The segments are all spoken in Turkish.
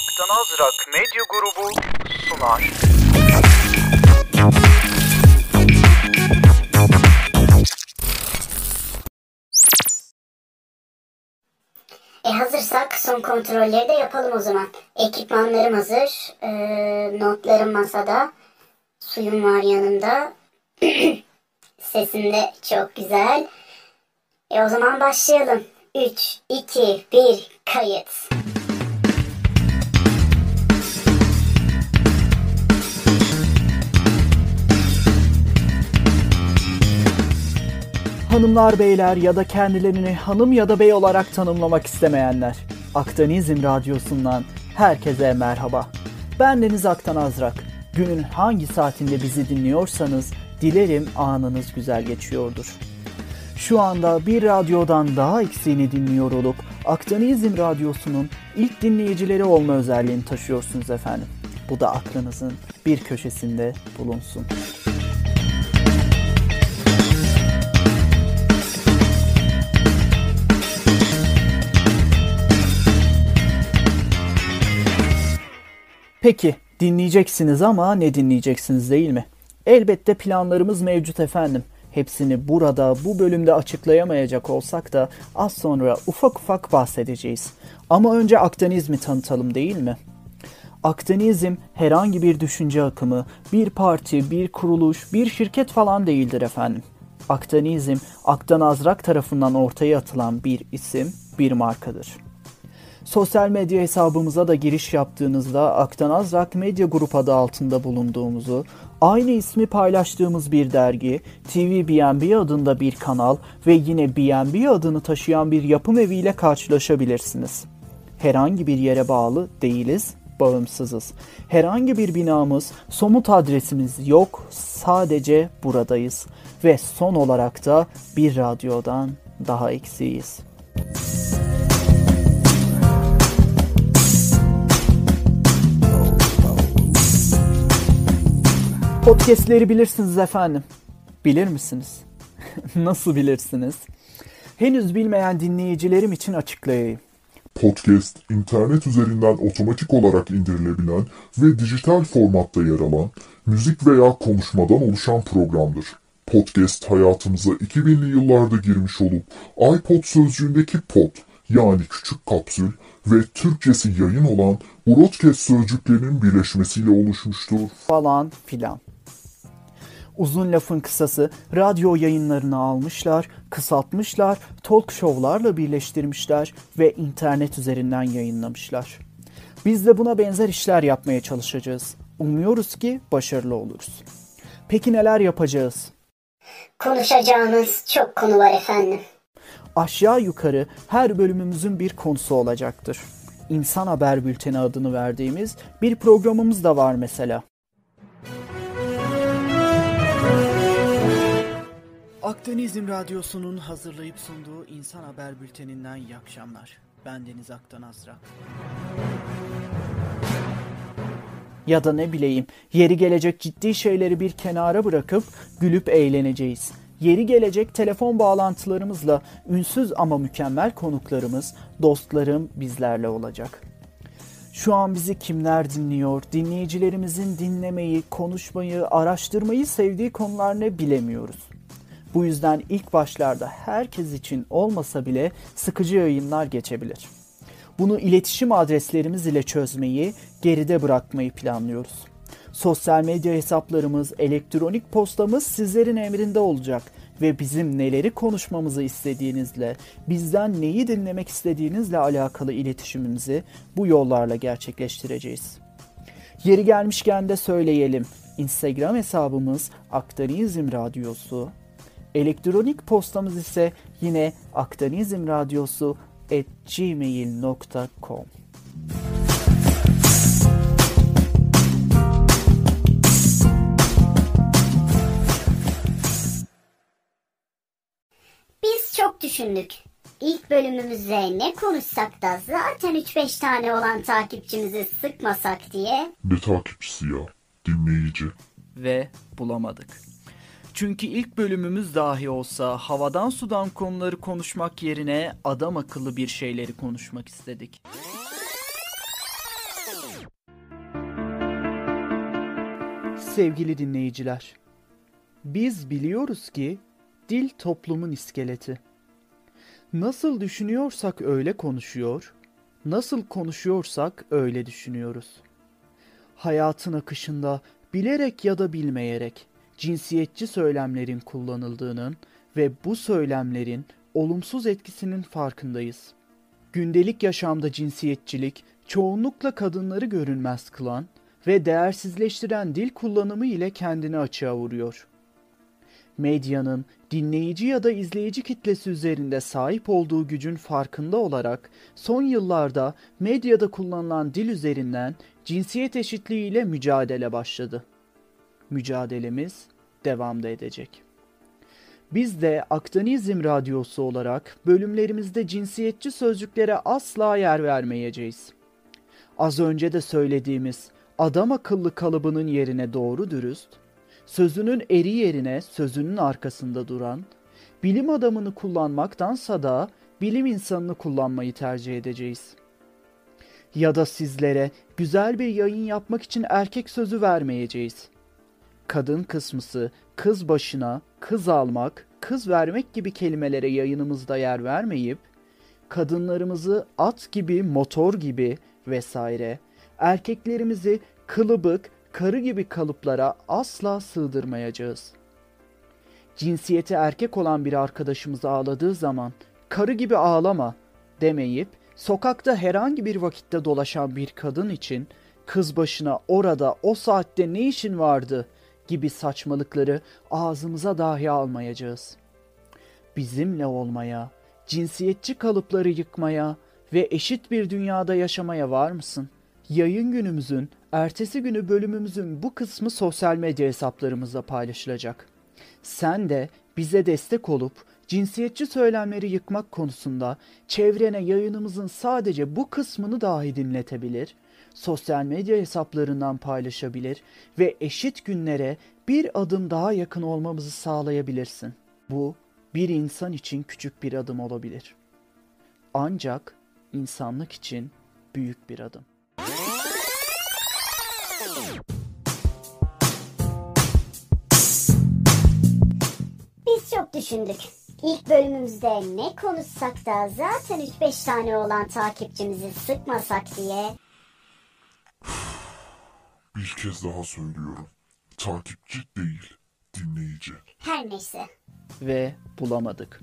Aktan Azrak Medya Grubu sunar. E hazırsak son kontrolleri de yapalım o zaman. Ekipmanlarım hazır. Ee, notlarım masada. Suyum var yanımda. Sesim de çok güzel. E o zaman başlayalım. 3, 2, 1, kayıt. Hanımlar beyler ya da kendilerini hanım ya da bey olarak tanımlamak istemeyenler. Aktanizm Radyosu'ndan herkese merhaba. Ben Deniz Aktan Azrak. Günün hangi saatinde bizi dinliyorsanız dilerim anınız güzel geçiyordur. Şu anda bir radyodan daha eksiğini dinliyor olup Aktanizm Radyosu'nun ilk dinleyicileri olma özelliğini taşıyorsunuz efendim. Bu da aklınızın bir köşesinde bulunsun. Peki dinleyeceksiniz ama ne dinleyeceksiniz değil mi? Elbette planlarımız mevcut efendim. Hepsini burada bu bölümde açıklayamayacak olsak da az sonra ufak ufak bahsedeceğiz. Ama önce Akdenizmi tanıtalım değil mi? Akdenizm herhangi bir düşünce akımı, bir parti, bir kuruluş, bir şirket falan değildir efendim. Akdenizm, Aktan Azrak tarafından ortaya atılan bir isim, bir markadır. Sosyal medya hesabımıza da giriş yaptığınızda Aktan Azrak Medya Grup adı altında bulunduğumuzu, aynı ismi paylaştığımız bir dergi, TV BNB adında bir kanal ve yine BNB adını taşıyan bir yapım eviyle karşılaşabilirsiniz. Herhangi bir yere bağlı değiliz, bağımsızız. Herhangi bir binamız, somut adresimiz yok, sadece buradayız. Ve son olarak da bir radyodan daha eksiyiz. Podcast'leri bilirsiniz efendim. Bilir misiniz? Nasıl bilirsiniz? Henüz bilmeyen dinleyicilerim için açıklayayım. Podcast, internet üzerinden otomatik olarak indirilebilen ve dijital formatta yer alan, müzik veya konuşmadan oluşan programdır. Podcast hayatımıza 2000'li yıllarda girmiş olup iPod sözcüğündeki pod yani küçük kapsül ve Türkçesi yayın olan broadcast sözcüklerinin birleşmesiyle oluşmuştur. Falan filan. Uzun lafın kısası radyo yayınlarını almışlar, kısaltmışlar, talk show'larla birleştirmişler ve internet üzerinden yayınlamışlar. Biz de buna benzer işler yapmaya çalışacağız. Umuyoruz ki başarılı oluruz. Peki neler yapacağız? Konuşacağımız çok konu var efendim. Aşağı yukarı her bölümümüzün bir konusu olacaktır. İnsan Haber Bülteni adını verdiğimiz bir programımız da var mesela. Akdenizm Radyosu'nun hazırlayıp sunduğu İnsan Haber Bülteninden iyi akşamlar. Ben Deniz Aktan Azra. Ya da ne bileyim, yeri gelecek ciddi şeyleri bir kenara bırakıp gülüp eğleneceğiz. Yeri gelecek telefon bağlantılarımızla ünsüz ama mükemmel konuklarımız, dostlarım bizlerle olacak. Şu an bizi kimler dinliyor, dinleyicilerimizin dinlemeyi, konuşmayı, araştırmayı sevdiği konular ne bilemiyoruz. Bu yüzden ilk başlarda herkes için olmasa bile sıkıcı yayınlar geçebilir. Bunu iletişim adreslerimiz ile çözmeyi, geride bırakmayı planlıyoruz. Sosyal medya hesaplarımız, elektronik postamız sizlerin emrinde olacak ve bizim neleri konuşmamızı istediğinizle, bizden neyi dinlemek istediğinizle alakalı iletişimimizi bu yollarla gerçekleştireceğiz. Yeri gelmişken de söyleyelim. Instagram hesabımız Aktanizm Radyosu, Elektronik postamız ise yine aktanizmradyosu at gmail.com Biz çok düşündük. İlk bölümümüzde ne konuşsak da zaten 3-5 tane olan takipçimizi sıkmasak diye. Ne takipçisi ya? Dinleyici. Ve bulamadık. Çünkü ilk bölümümüz dahi olsa havadan sudan konuları konuşmak yerine adam akıllı bir şeyleri konuşmak istedik. Sevgili dinleyiciler, biz biliyoruz ki dil toplumun iskeleti. Nasıl düşünüyorsak öyle konuşuyor, nasıl konuşuyorsak öyle düşünüyoruz. Hayatın akışında bilerek ya da bilmeyerek cinsiyetçi söylemlerin kullanıldığının ve bu söylemlerin olumsuz etkisinin farkındayız. Gündelik yaşamda cinsiyetçilik çoğunlukla kadınları görünmez kılan ve değersizleştiren dil kullanımı ile kendini açığa vuruyor. Medyanın dinleyici ya da izleyici kitlesi üzerinde sahip olduğu gücün farkında olarak son yıllarda medyada kullanılan dil üzerinden cinsiyet eşitliği ile mücadele başladı. Mücadelemiz devam da edecek. Biz de Aktanizm Radyosu olarak bölümlerimizde cinsiyetçi sözcüklere asla yer vermeyeceğiz. Az önce de söylediğimiz adam akıllı kalıbının yerine doğru dürüst, sözünün eri yerine sözünün arkasında duran, bilim adamını kullanmaktansa da bilim insanını kullanmayı tercih edeceğiz. Ya da sizlere güzel bir yayın yapmak için erkek sözü vermeyeceğiz. Kadın kısmısı kız başına, kız almak, kız vermek gibi kelimelere yayınımızda yer vermeyip, kadınlarımızı at gibi, motor gibi vesaire, erkeklerimizi kılıbık, karı gibi kalıplara asla sığdırmayacağız. Cinsiyeti erkek olan bir arkadaşımız ağladığı zaman karı gibi ağlama demeyip sokakta herhangi bir vakitte dolaşan bir kadın için kız başına orada o saatte ne işin vardı gibi saçmalıkları ağzımıza dahi almayacağız. Bizimle olmaya, cinsiyetçi kalıpları yıkmaya ve eşit bir dünyada yaşamaya var mısın? Yayın günümüzün, ertesi günü bölümümüzün bu kısmı sosyal medya hesaplarımızda paylaşılacak. Sen de bize destek olup cinsiyetçi söylemleri yıkmak konusunda çevrene yayınımızın sadece bu kısmını dahi dinletebilir, sosyal medya hesaplarından paylaşabilir ve eşit günlere bir adım daha yakın olmamızı sağlayabilirsin. Bu bir insan için küçük bir adım olabilir. Ancak insanlık için büyük bir adım. Biz çok düşündük. İlk bölümümüzde ne konuşsak da zaten 3-5 tane olan takipçimizi sıkmasak diye Bir kez daha söylüyorum. Takipçi değil, dinleyici. her neyse. Ve bulamadık.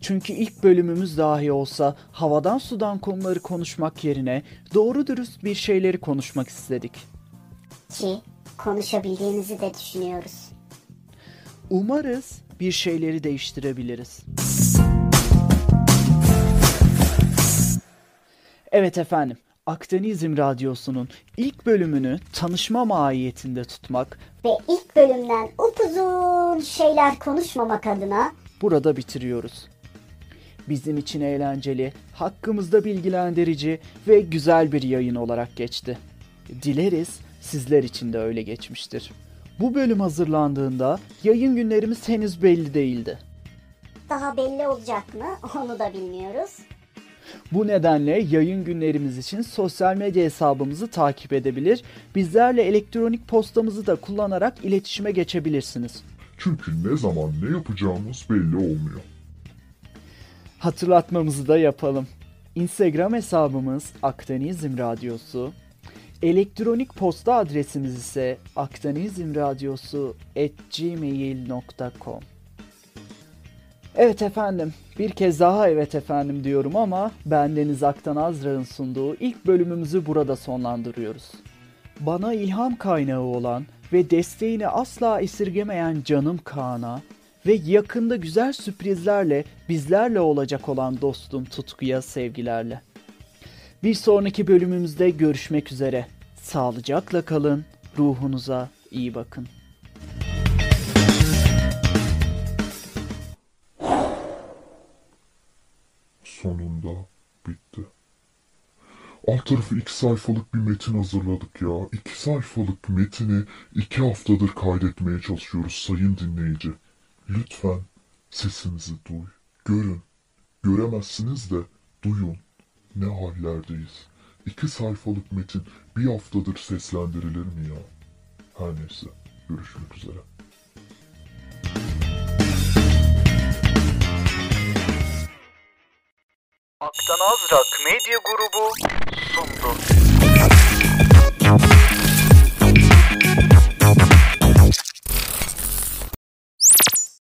Çünkü ilk bölümümüz dahi olsa havadan sudan konuları konuşmak yerine doğru dürüst bir şeyleri konuşmak istedik. Ki konuşabildiğimizi de düşünüyoruz. Umarız bir şeyleri değiştirebiliriz. Evet efendim, Akdenizm Radyosu'nun ilk bölümünü tanışma mahiyetinde tutmak Ve ilk bölümden upuzun şeyler konuşmamak adına burada bitiriyoruz. Bizim için eğlenceli, hakkımızda bilgilendirici ve güzel bir yayın olarak geçti. Dileriz sizler için de öyle geçmiştir. Bu bölüm hazırlandığında yayın günlerimiz henüz belli değildi. daha belli olacak mı onu da bilmiyoruz. Bu nedenle yayın günlerimiz için sosyal medya hesabımızı takip edebilir, bizlerle elektronik postamızı da kullanarak iletişime geçebilirsiniz. Çünkü ne zaman ne yapacağımız belli olmuyor. Hatırlatmamızı da yapalım. Instagram hesabımız Akdenizm Radyosu. Elektronik posta adresimiz ise akdenizmradyosu@gmail.com. Evet efendim, bir kez daha evet efendim diyorum ama ben Deniz Aktan Azra'nın sunduğu ilk bölümümüzü burada sonlandırıyoruz. Bana ilham kaynağı olan ve desteğini asla esirgemeyen canım Kaan'a ve yakında güzel sürprizlerle bizlerle olacak olan dostum Tutku'ya sevgilerle. Bir sonraki bölümümüzde görüşmek üzere. Sağlıcakla kalın, ruhunuza iyi bakın. Alt tarafı iki sayfalık bir metin hazırladık ya. İki sayfalık metini iki haftadır kaydetmeye çalışıyoruz sayın dinleyici. Lütfen sesimizi duy, görün. Göremezsiniz de duyun. Ne hallerdeyiz. iki sayfalık metin bir haftadır seslendirilir mi ya? Her neyse, görüşmek üzere. Aktan Azrak Medya Grubu asunto.